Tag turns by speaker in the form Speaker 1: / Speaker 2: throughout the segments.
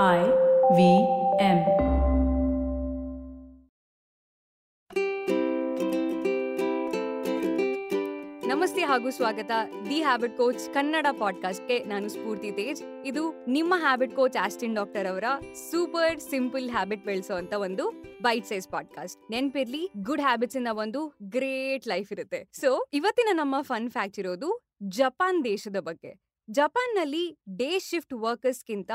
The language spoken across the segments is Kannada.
Speaker 1: I V M.
Speaker 2: ನಮಸ್ತೆ ಹಾಗೂ ಸ್ವಾಗತ. ದಿ ಹ್ಯಾಬಿಟ್ ಕೋಚ್ ಕನ್ನಡ ಪಾಡ್ಕಾಸ್ಟ್ಗೆ ನಾನು ಸ್ಫೂರ್ತಿ ತೇಜ್. ಇದು ನಿಮ್ಮ ಹ್ಯಾಬಿಟ್ ಕೋಚ್ ಆಸ್ಟಿನ್ ಡಾಕ್ಟರ್ ಅವರ ಸೂಪರ್ ಸಿಂಪಲ್ ಹ್ಯಾಬಿಟ್ ಬೆಳೆಸೋ ಒಂದು ಬೈಟ್ ಸೈಜ್ ಪಾಡ್ಕಾಸ್ಟ್ ನೆನ್ಪಿರ್ಲಿ ಗುಡ್ ಹ್ಯಾಬಿಟ್ಸ್ ಇಂದ ಒಂದು ಗ್ರೇಟ್ ಲೈಫ್ ಇರುತ್ತೆ. ಸೊ ಇವತ್ತಿನ ನಮ್ಮ ಫನ್ ಫ್ಯಾಕ್ಟ್ ಇರೋದು ಜಪಾನ್ ದೇಶದ ಬಗ್ಗೆ. ಜಪಾನ್ನಲ್ಲಿ ಡೇ ಶಿಫ್ಟ್ ವರ್ಕರ್ಸ್ಗಿಂತ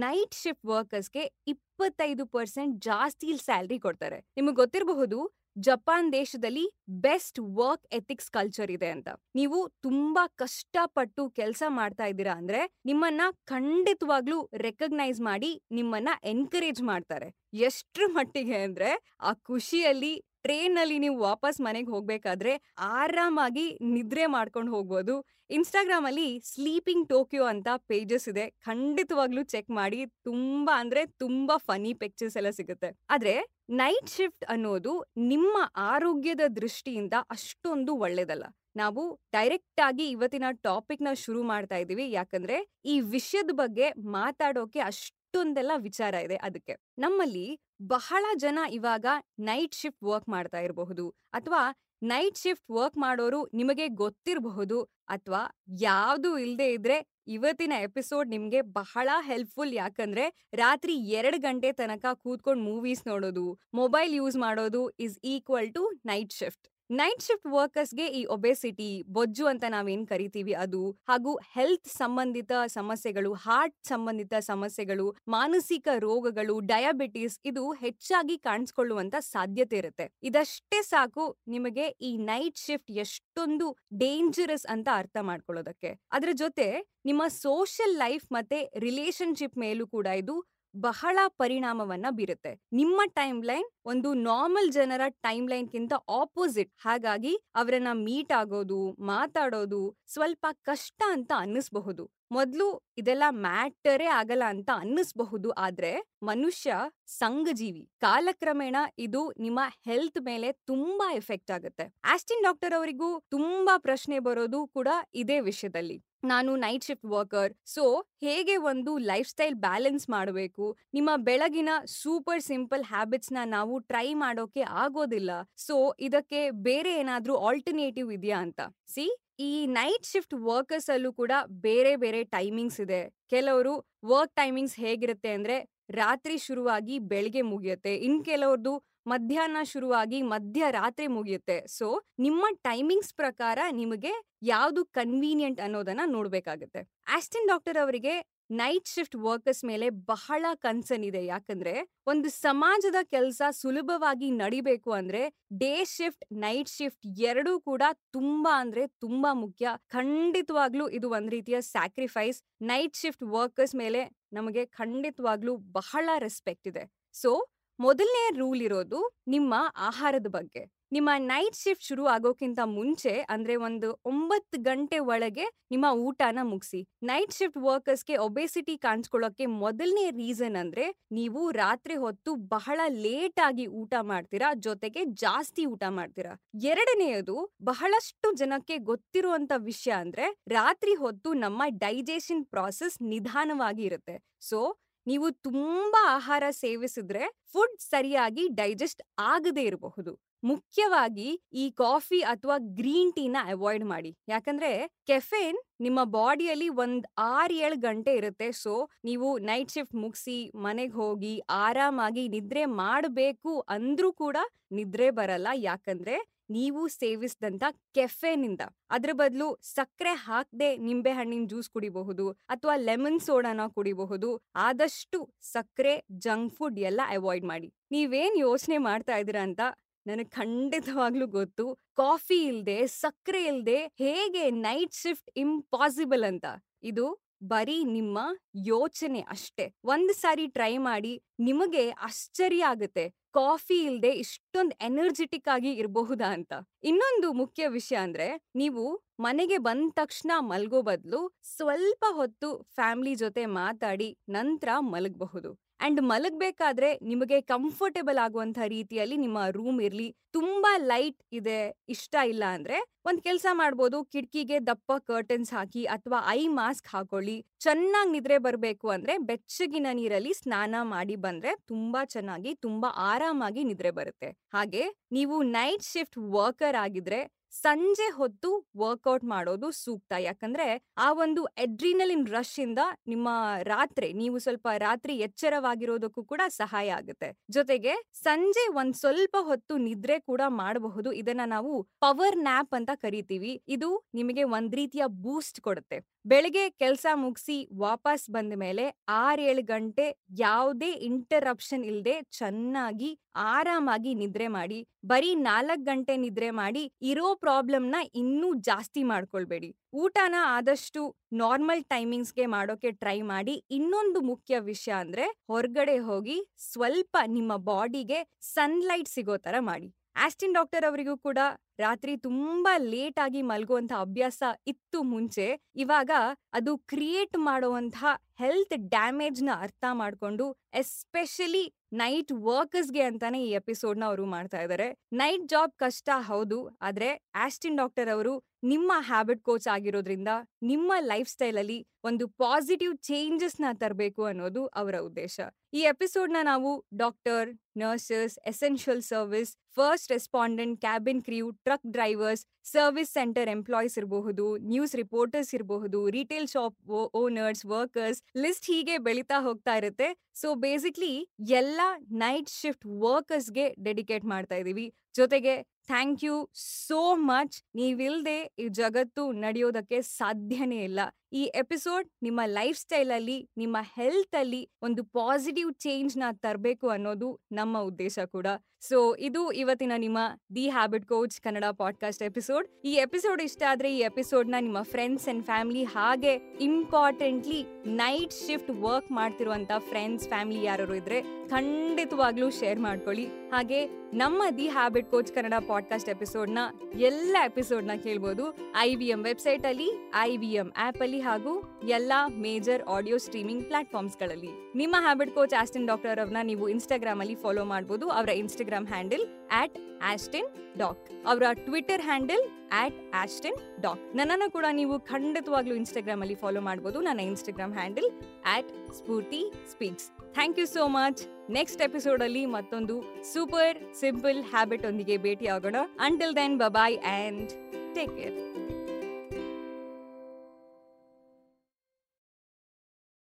Speaker 2: ನೈಟ್ ಶಿಫ್ಟ್ ವರ್ಕರ್ಸ್ಗೆ ಇಪ್ಪತ್ತೈದು ಪರ್ಸೆಂಟ್ ಜಾಸ್ತಿ ಸ್ಯಾಲ್ರಿ ಕೊಡ್ತಾರೆ. ನಿಮಗೆ ಗೊತ್ತಿರಬಹುದು, ಜಪಾನ್ ದೇಶದಲ್ಲಿ ಬೆಸ್ಟ್ ವರ್ಕ್ ಎಥಿಕ್ಸ್ ಕಲ್ಚರ್ ಇದೆ ಅಂತ. ನೀವು ತುಂಬಾ ಕಷ್ಟಪಟ್ಟು ಕೆಲಸ ಮಾಡ್ತಾ ಇದ್ದೀರಾ ಅಂದ್ರೆ ನಿಮ್ಮನ್ನ ಖಂಡಿತವಾಗ್ಲೂ ರೆಕಗ್ನೈಸ್ ಮಾಡಿ ನಿಮ್ಮನ್ನ ಎನ್ಕರೇಜ್ ಮಾಡ್ತಾರೆ. ಎಷ್ಟ್ರ ಮಟ್ಟಿಗೆ ಅಂದ್ರೆ ಆ ಖುಷಿಯಲ್ಲಿ ಟ್ರೈನ್ನಲ್ಲಿ ನೀವು ವಾಪಸ್ ಮನೆಗೆ ಹೋಗ್ಬೇಕಾದ್ರೆ ಆರಾಮಾಗಿ ನಿದ್ರೆ ಮಾಡ್ಕೊಂಡು ಹೋಗ್ಬೋದು. ಇನ್ಸ್ಟಾಗ್ರಾಮ್ ಅಲ್ಲಿ ಸ್ಲೀಪಿಂಗ್ ಟೋಕಿಯೋ ಅಂತ ಪೇಜಸ್ ಇದೆ. ಖಂಡಿತವಾಗ್ಲೂ ಚೆಕ್ ಮಾಡಿ. ತುಂಬಾ ಅಂದ್ರೆ ತುಂಬಾ ಫನಿ ಪಿಕ್ಚರ್ಸ್ ಎಲ್ಲ ಸಿಗುತ್ತೆ. ಆದ್ರೆ ನೈಟ್ ಶಿಫ್ಟ್ ಅನ್ನೋದು ನಿಮ್ಮ ಆರೋಗ್ಯದ ದೃಷ್ಟಿಯಿಂದ ಅಷ್ಟೊಂದು ಒಳ್ಳೇದಲ್ಲ. ನಾವು ಡೈರೆಕ್ಟ್ ಆಗಿ ಇವತ್ತಿನ ಟಾಪಿಕ್ನ ಶುರು ಮಾಡ್ತಾ ಇದೀವಿ ಯಾಕಂದ್ರೆ ಈ ವಿಷಯದ ಬಗ್ಗೆ ಮಾತಾಡೋಕೆ ಅಷ್ಟೊಂದೆಲ್ಲ ವಿಚಾರ ಇದೆ. ಅದಕ್ಕೆ ನಮ್ಮಲ್ಲಿ ಬಹಳ ಜನ ಇವಾಗ ನೈಟ್ ಶಿಫ್ಟ್ ವರ್ಕ್ ಮಾಡ್ತಾ ಇರಬಹುದು ಅಥವಾ ನೈಟ್ ಶಿಫ್ಟ್ ವರ್ಕ್ ಮಾಡೋರು ನಿಮಗೆ ಗೊತ್ತಿರಬಹುದು ಅಥವಾ ಯಾವುದು ಇಲ್ಲದೆ ಇದ್ರೆ ಇವತ್ತಿನ ಎಪಿಸೋಡ್ ನಿಮ್ಗೆ ಬಹಳ ಹೆಲ್ಪ್ಫುಲ್. ಯಾಕಂದ್ರೆ ರಾತ್ರಿ ಎರಡ್ ಗಂಟೆ ತನಕ ಕೂತ್ಕೊಂಡು ಮೂವೀಸ್ ನೋಡೋದು, ಮೊಬೈಲ್ ಯೂಸ್ ಮಾಡೋದು is equal to night shift. Night shift ವರ್ಕರ್ಸ್ಗೆ ಈ ಒಬೆಸಿಟಿ ಬೊಜ್ಜು ಅಂತ ನಾವೇನ್ ಕರಿತೀವಿ ಅದು? ಹಾಗೂ ಹೆಲ್ತ್ ಸಂಬಂಧಿತ ಸಮಸ್ಯೆಗಳು ಹಾರ್ಟ್ ಸಂಬಂಧಿತ ಸಮಸ್ಯೆಗಳು, ಮಾನಸಿಕ ರೋಗಗಳು ಡಯಾಬಿಟಿಸ್ ಇದು ಹೆಚ್ಚಾಗಿ ಕಾಣಿಸ್ಕೊಳ್ಳುವಂತ ಸಾಧ್ಯತೆ ಇರುತ್ತೆ. ಇದಷ್ಟೇ ಸಾಕು ನಿಮಗೆ ಈ ನೈಟ್ ಶಿಫ್ಟ್ ಎಷ್ಟೊಂದು ಡೇಂಜರಸ್ ಅಂತ ಅರ್ಥ ಮಾಡ್ಕೊಳ್ಳೋದಕ್ಕೆ. ಅದ್ರ ಜೊತೆ ನಿಮ್ಮ ಸೋಷಿಯಲ್ ಲೈಫ್ ಮತ್ತೆ ರಿಲೇಶನ್ಶಿಪ್ ಮೇಲೂ ಕೂಡ ಇದು ಬಹಳ ಪರಿಣಾಮವನ್ನ ಬೀರುತ್ತೆ. ನಿಮ್ಮ ಟೈಮ್ ಲೈನ್ ಒಂದು ನಾರ್ಮಲ್ ಜನರ ಟೈಮ್ ಲೈನ್ ಗಿಂತ ಆಪೋಸಿಟ್. ಹಾಗಾಗಿ ಅವರನ್ನ ಮೀಟ್ ಆಗೋದು, ಮಾತಾಡೋದು ಸ್ವಲ್ಪ ಕಷ್ಟ ಅಂತ ಅನ್ನಿಸ್ಬಹುದು. ಮೊದ್ಲು ಇದೆಲ್ಲ ಮ್ಯಾಟರೇ ಆಗಲ್ಲ ಅಂತ ಅನ್ನಿಸ್ಬಹುದು. ಆದ್ರೆ ಮನುಷ್ಯ ಸಂಘಜೀವಿ. ಕಾಲಕ್ರಮೇಣ ಇದು ನಿಮ್ಮ ಹೆಲ್ತ್ ಮೇಲೆ ತುಂಬಾ ಎಫೆಕ್ಟ್ ಆಗುತ್ತೆ. ಆಸ್ಟಿನ್ ಡಾಕ್ಟರ್ ಅವರಿಗೂ ತುಂಬಾ ಪ್ರಶ್ನೆ ಬರೋದು ಕೂಡ ಇದೇ ವಿಷಯದಲ್ಲಿ. ನಾನು ನೈಟ್ ಶಿಫ್ಟ್ ವರ್ಕರ್, ಸೊ ಹೇಗೆ ಒಂದು ಲೈಫ್ ಸ್ಟೈಲ್ ಬ್ಯಾಲೆನ್ಸ್ ಮಾಡಬೇಕು? ನಿಮ್ಮ ಬೆಳಗಿನ ಸೂಪರ್ ಸಿಂಪಲ್ ಹ್ಯಾಬಿಟ್ಸ್ನ ನಾವು ಟ್ರೈ ಮಾಡೋಕೆ ಆಗೋದಿಲ್ಲ. ಸೊ ಇದಕ್ಕೆ ಬೇರೆ ಏನಾದ್ರೂ ಆಲ್ಟರ್ನೇಟಿವ್ ಇದೆಯಾ ಅಂತ. ಸಿ ಈ ನೈಟ್ ಶಿಫ್ಟ್ ವರ್ಕರ್ಸ್ ಅಲ್ಲೂ ಕೂಡ ಬೇರೆ ಬೇರೆ ಟೈಮಿಂಗ್ಸ್ ಇದೆ. ಕೆಲವರು ವರ್ಕ್ ಟೈಮಿಂಗ್ಸ್ ಹೇಗಿರುತ್ತೆ ಅಂದ್ರೆ ರಾತ್ರಿ ಶುರುವಾಗಿ ಬೆಳಗ್ಗೆ ಮುಗಿಯುತ್ತೆ. ಇನ್ ಕೆಲವ್ರದ್ದು ಮಧ್ಯಾಹ್ನ ಶುರುವಾಗಿ ಮಧ್ಯರಾತ್ರಿ ಮುಗಿಯುತ್ತೆ. ಸೊ ನಿಮ್ಮ ಟೈಮಿಂಗ್ಸ್ ಪ್ರಕಾರ ನಿಮಗೆ ಯಾವುದು ಕನ್ವೀನಿಯಂಟ್ ಅನ್ನೋದನ್ನ ನೋಡ್ಬೇಕಾಗುತ್ತೆ. ಆಸ್ಟಿನ್ ಡಾಕ್ಟರ್ ಅವರಿಗೆ ನೈಟ್ ಶಿಫ್ಟ್ ವರ್ಕರ್ಸ್ ಮೇಲೆ ಬಹಳ ಕನ್ಸರ್ನ್ ಇದೆ ಯಾಕಂದ್ರೆ ಒಂದು ಸಮಾಜದ ಕೆಲಸ ಸುಲಭವಾಗಿ ನಡಿಬೇಕು ಅಂದ್ರೆ ಡೇ ಶಿಫ್ಟ್, ನೈಟ್ ಶಿಫ್ಟ್ ಎರಡೂ ಕೂಡ ತುಂಬಾ ಅಂದ್ರೆ ತುಂಬಾ ಮುಖ್ಯ. ಖಂಡಿತವಾಗ್ಲೂ ಇದು ಒಂದ್ ರೀತಿಯ ಸ್ಯಾಕ್ರಿಫೈಸ್. ನೈಟ್ ಶಿಫ್ಟ್ ವರ್ಕರ್ಸ್ ಮೇಲೆ ನಮಗೆ ಖಂಡಿತವಾಗ್ಲೂ ಬಹಳ ರೆಸ್ಪೆಕ್ಟ್ ಇದೆ. ಸೊ, ಮೊದಲನೇ ರೂಲ್ ಇರೋದು ನಿಮ್ಮ ಆಹಾರದ ಬಗ್ಗೆ. ನಿಮ್ಮ ನೈಟ್ ಶಿಫ್ಟ್ ಶುರು ಆಗೋಕ್ಕಿಂತ ಮುಂಚೆ, ಅಂದ್ರೆ ಒಂದು ಒಂಬತ್ತು ಗಂಟೆ ಒಳಗೆ ನಿಮ್ಮ ಊಟನ ಮುಗಿಸಿ. ನೈಟ್ ಶಿಫ್ಟ್ ವರ್ಕರ್ಸ್ಗೆ ಒಬೆಸಿಟಿ ಕಾಣಿಸ್ಕೊಳ್ಳೋಕೆ ಮೊದಲನೇ ರೀಸನ್ ಅಂದ್ರೆ ನೀವು ರಾತ್ರಿ ಹೊತ್ತು ಬಹಳ ಲೇಟ್ ಆಗಿ ಊಟ ಮಾಡ್ತೀರಾ, ಜೊತೆಗೆ ಜಾಸ್ತಿ ಊಟ ಮಾಡ್ತೀರಾ. ಎರಡನೆಯದು ಬಹಳಷ್ಟು ಜನಕ್ಕೆ ಗೊತ್ತಿರುವಂತ ವಿಷಯ ಅಂದ್ರೆ ರಾತ್ರಿ ಹೊತ್ತು ನಮ್ಮ ಡೈಜೆಷನ್ ಪ್ರಾಸೆಸ್ ನಿಧಾನವಾಗಿ ಇರುತ್ತೆ. ಸೊ ನೀವು ತುಂಬಾ ಆಹಾರ ಸೇವಿಸಿದ್ರೆ ಫುಡ್ ಸರಿಯಾಗಿ ಡೈಜೆಸ್ಟ್ ಆಗದೇ ಇರಬಹುದು. ಮುಖ್ಯವಾಗಿ ಈ ಕಾಫಿ ಅಥವಾ ಗ್ರೀನ್ ಟೀನ ಅವಾಯ್ಡ್ ಮಾಡಿ. ಯಾಕಂದ್ರೆ ಕೆಫೆನ್ ನಿಮ್ಮ ಬಾಡಿಯಲ್ಲಿ ಒಂದ್ ಆರ್ ಏಳು ಗಂಟೆ ಇರುತ್ತೆ. ಸೊ, ನೀವು ನೈಟ್ ಶಿಫ್ಟ್ ಮುಗಿಸಿ ಮನೆಗೆ ಹೋಗಿ ಆರಾಮಾಗಿ ನಿದ್ರೆ ಮಾಡಬೇಕು ಅಂದ್ರೂ ಕೂಡ ನಿದ್ರೆ ಬರಲ್ಲ. ಯಾಕಂದ್ರೆ ನೀವು ಸೇವಿಸಿದಂತ ಕೆಫೆನಿಂದ. ಅದ್ರ ಬದಲು ಸಕ್ಕರೆ ಹಾಕದೆ ನಿಂಬೆ ಹಣ್ಣಿನ ಜ್ಯೂಸ್ ಕುಡಿಬಹುದು ಅಥವಾ ಲೆಮನ್ ಸೋಡಾನ ಕುಡಿಬಹುದು. ಆದಷ್ಟು ಸಕ್ಕರೆ, ಜಂಕ್ ಫುಡ್ ಎಲ್ಲ ಅವಾಯ್ಡ್ ಮಾಡಿ. ನೀವೇನ್ ಯೋಚನೆ ಮಾಡ್ತಾ ಇದೀರ ಅಂತ ನನಗೆ ಖಂಡಿತವಾಗ್ಲೂ ಗೊತ್ತು. ಕಾಫಿ ಇಲ್ಲದೆ ಸಕ್ಕರೆ ಇಲ್ಲದೆ ಹೇಗೆ ನೈಟ್ ಶಿಫ್ಟ್ ಇಂಪಾಸಿಬಲ್ ಅಂತ. ಇದು ಬರೀ ನಿಮ್ಮ ಯೋಚನೆ ಅಷ್ಟೇ. ಒಂದು ಸಾರಿ ಟ್ರೈ ಮಾಡಿ ನಿಮಗೆ ಆಶ್ಚರ್ಯ ಆಗುತ್ತೆ. ಕಾಫಿ ಇಲ್ದೆ ಇಷ್ಟೊಂದು ಎನರ್ಜೆಟಿಕ್ ಆಗಿ ಇರಬಹುದಾ ಅಂತ. ಇನ್ನೊಂದು ಮುಖ್ಯ ವಿಷಯ ಅಂದ್ರೆ ನೀವು ಮನೆಗೆ ಬಂದ ತಕ್ಷಣ ಮಲ್ಗೋ ಬದಲು ಸ್ವಲ್ಪ ಹೊತ್ತು ಫ್ಯಾಮಿಲಿ ಜೊತೆ ಮಾತಾಡಿ ನಂತರ ಮಲಗಬಹುದು. ಅಂಡ್ ಮಲಗಬೇಕಾದ್ರೆ ನಿಮಗೆ ಕಂಫರ್ಟೇಬಲ್ ಆಗುವಂತ ರೀತಿಯಲ್ಲಿ ನಿಮ್ಮ ರೂಮ್ ಇರ್ಲಿ. ತುಂಬಾ ಲೈಟ್ ಇದೆ, ಇಷ್ಟ ಇಲ್ಲ ಅಂದ್ರೆ ಒಂದ್ ಕೆಲಸ ಮಾಡ್ಬೋದು. ಕಿಟಕಿಗೆ ದಪ್ಪ ಕರ್ಟನ್ಸ್ ಹಾಕಿ ಅಥವಾ ಐ ಮಾಸ್ಕ್ ಹಾಕೊಳ್ಳಿ. ಚೆನ್ನಾಗಿ ನಿದ್ರೆ ಬರಬೇಕು ಅಂದ್ರೆ ಬೆಚ್ಚಗಿನ ನೀರಲ್ಲಿ ಸ್ನಾನ ಮಾಡಿ ಬಂದ್ರೆ ತುಂಬಾ ಚೆನ್ನಾಗಿ, ತುಂಬಾ ಆರಾಮಾಗಿ ನಿದ್ರೆ ಬರುತ್ತೆ. ಹಾಗೆ ನೀವು ನೈಟ್ ಶಿಫ್ಟ್ ವರ್ಕರ್ ಆಗಿದ್ರೆ ಸಂಜೆ ಹೊತ್ತು ವರ್ಕೌಟ್ ಮಾಡೋದು ಸೂಕ್ತ. ಯಾಕಂದ್ರೆ ಆ ಒಂದು ಎಡ್ರಿನಲಿನ್ ರಶ್ ಇಂದ ನಿಮ್ಮ ರಾತ್ರಿ, ನೀವು ಸ್ವಲ್ಪ ರಾತ್ರಿ ಎಚ್ಚರವಾಗಿರೋದಕ್ಕೂ ಕೂಡ ಸಹಾಯ ಆಗುತ್ತೆ. ಜೊತೆಗೆ ಸಂಜೆ ಒಂದ್ ಸ್ವಲ್ಪ ಹೊತ್ತು ನಿದ್ರೆ ಕೂಡ ಮಾಡಬಹುದು. ಇದನ್ನ ನಾವು ಪವರ್ ನ್ಯಾಪ್ ಅಂತ ಕರಿತೀವಿ. ಇದು ನಿಮಗೆ ಒಂದ್ ರೀತಿಯ ಬೂಸ್ಟ್ ಕೊಡುತ್ತೆ. ಬೆಳಗ್ಗೆ ಕೆಲಸ ಮುಗಿಸಿ ವಾಪಸ್ ಬಂದ ಮೇಲೆ ಆರೇಳು ಗಂಟೆ ಯಾವುದೇ ಇಂಟರಪ್ಷನ್ ಇಲ್ಲದೆ ಚೆನ್ನಾಗಿ ಆರಾಮಾಗಿ ನಿದ್ರೆ ಮಾಡಿ, ಬರೀ ನಾಲ್ಕು ಗಂಟೆ ನಿದ್ರೆ ಮಾಡಿ ಇರೋ ಪ್ರಾಬ್ಲಮ್ನ ಇನ್ನೂ ಜಾಸ್ತಿ ಮಾಡ್ಕೊಳ್ಬೇಡಿ. ಊಟನ ಆದಷ್ಟು ನಾರ್ಮಲ್ ಟೈಮಿಂಗ್ಸ್ಗೆ ಮಾಡೋಕೆ ಟ್ರೈ ಮಾಡಿ. ಇನ್ನೊಂದು ಮುಖ್ಯ ವಿಷಯ ಅಂದ್ರೆ ಹೊರಗಡೆ ಹೋಗಿ ಸ್ವಲ್ಪ ನಿಮ್ಮ ಬಾಡಿಗೆ ಸನ್ಲೈಟ್ ಸಿಗೋ ತರ ಮಾಡಿ. ಆಸ್ಟಿನ್ ಡಾಕ್ಟರ್ ಅವರಿಗೂ ಕೂಡ ರಾತ್ರಿ ತುಂಬಾ ಲೇಟ್ ಆಗಿ ಮಲಗುವಂತ ಅಭ್ಯಾಸ ಇತ್ತು ಮುಂಚೆ. ಇವಾಗ ಅದು ಕ್ರಿಯೇಟ್ ಮಾಡುವಂತಹ ಹೆಲ್ತ್ ಡ್ಯಾಮೇಜ್ನ ಅರ್ಥ ಮಾಡ್ಕೊಂಡು, ಎಸ್ಪೆಷಲಿ ನೈಟ್ ವರ್ಕರ್ಸ್ಗೆ ಅಂತಾನೆ ಈ ಎಪಿಸೋಡ್ನ ಅವರು ಮಾಡ್ತಾ ಇದ್ದಾರೆ ನೈಟ್ ಜಾಬ್ ಕಷ್ಟ ಹೌದು, ಆದ್ರೆ ಆಸ್ಟಿನ್ ಡಾಕ್ಟರ್ ಅವರು ನಿಮ್ಮ ಹ್ಯಾಬಿಟ್ ಕೋಚ್ ಆಗಿರೋದ್ರಿಂದ ನಿಮ್ಮ ಲೈಫ್ ಸ್ಟೈಲ್ ಅಲ್ಲಿ ಒಂದು ಪಾಸಿಟಿವ್ ಚೇಂಜಸ್ನ ತರಬೇಕು ಅನ್ನೋದು ಅವರ ಉದ್ದೇಶ. ಈ ಎಪಿಸೋಡ್ನ ನಾವು doctor, nurses, essential service, first respondent, cabin crew, truck drivers service centre employees ಇರಬಹುದು, ನ್ಯೂಸ್ ರಿಪೋರ್ಟರ್ಸ್ ಇರಬಹುದು, retail shop owners, workers list ಹೀಗೆ ಬೆಳೀತಾ ಹೋಗ್ತಾ ಇರುತ್ತೆ. ಸೊ, ಬೇಸಿಕ್ಲಿ ಎಲ್ಲ ನೈಟ್ ಶಿಫ್ಟ್ ವರ್ಕರ್ಸ್ಗೆ ಡೆಡಿಕೇಟ್ ಮಾಡ್ತಾ ಇದೀವಿ. ಜೊತೆಗೆ ಥ್ಯಾಂಕ್ ಯು ಸೋ ಮಚ್. ನೀವಿಲ್ದೆ ಈ ಜಗತ್ತು ನಡೆಯೋದಕ್ಕೆ ಸಾಧ್ಯನೇ ಇಲ್ಲ. ಈ ಎಪಿಸೋಡ್ ನಿಮ್ಮ ಲೈಫ್ ಸ್ಟೈಲ್ ಅಲ್ಲಿ ನಿಮ್ಮ ಹೆಲ್ತ್ ಅಲ್ಲಿ ಒಂದು ಪಾಸಿಟಿವ್ ಚೇಂಜ್ನ ತರಬೇಕು ಅನ್ನೋದು ನಮ್ಮ ಉದ್ದೇಶ ಕೂಡ. ಸೊ, ಇದು ಇವತ್ತಿನ ನಿಮ್ಮ the habit coach Kannada podcast episode. ಈ ಎಪಿಸೋಡ್ ಇಷ್ಟ ಆದ್ರೆ ಈ ಎಪಿಸೋಡ್ನ ನಿಮ್ಮ ಫ್ರೆಂಡ್ಸ್ ಅಂಡ್ ಫ್ಯಾಮಿಲಿ ಹಾಗೆ ಇಂಪಾರ್ಟೆಂಟ್ಲಿ ನೈಟ್ ಶಿಫ್ಟ್ ವರ್ಕ್ ಮಾಡ್ತಿರುವಂತ ಫ್ರೆಂಡ್ಸ್, ಫ್ಯಾಮಿಲಿ ಯಾರು ಇದ್ರೆ ಖಂಡಿತವಾಗ್ಲೂ ಶೇರ್ ಮಾಡ್ಕೊಳ್ಳಿ. ಹಾಗೆ ನಮ್ಮ the habit coach Kannada podcast ಎಪಿಸೋಡ್ನ ಎಲ್ಲ ಎಪಿಸೋಡ್ನ ಕೇಳ್ಬೋದು. ಐ ವಿ ಎಂ ವೆಬ್ಸೈಟ್ ಅಲ್ಲಿ ಐ ವಿ ಎಂ ಆಪ್ ಅಲ್ಲಿ ಹಾಗೂ ಎಲ್ಲಾ ಮೇಜರ್ ಆಡಿಯೋ ಸ್ಟ್ರೀಮಿಂಗ್ ಪ್ಲಾಟ್ಫಾರ್ಮ್ಸ್ಗಳಲ್ಲಿ ನಿಮ್ಮ ಹ್ಯಾಬಿಟ್ ಕೋಚ್ ಆಸ್ಟಿನ್ ಡಾಕ್ಟರ್ ಅವ್ರನ್ನ ನೀವು ಇನ್ಸ್ಟಾಗ್ರಾಮ್ ಅಲ್ಲಿ ಫಾಲೋ ಮಾಡಬಹುದು ಅವರ Instagram handle at Austin doc ಅವರ Twitter handle at Austin doc ನನ್ನನ್ನು ಕೂಡ ನೀವು ಖಂಡಿತವಾಗ್ಲೂ ಇನ್ಸ್ಟಾಗ್ರಾಮ್ ಅಲ್ಲಿ ಫಾಲೋ ಮಾಡಬಹುದು ನನ್ನ Instagram handle at Spoorthi speaks thank you so much next episode ಅಲ್ಲಿ ಮತ್ತೊಂದು ಸೂಪರ್ ಸಿಂಪಲ್ ಹ್ಯಾಬಿಟ್ ಒಂದಿಗೆ ಭೇಟಿ Until then, bye bye and take care.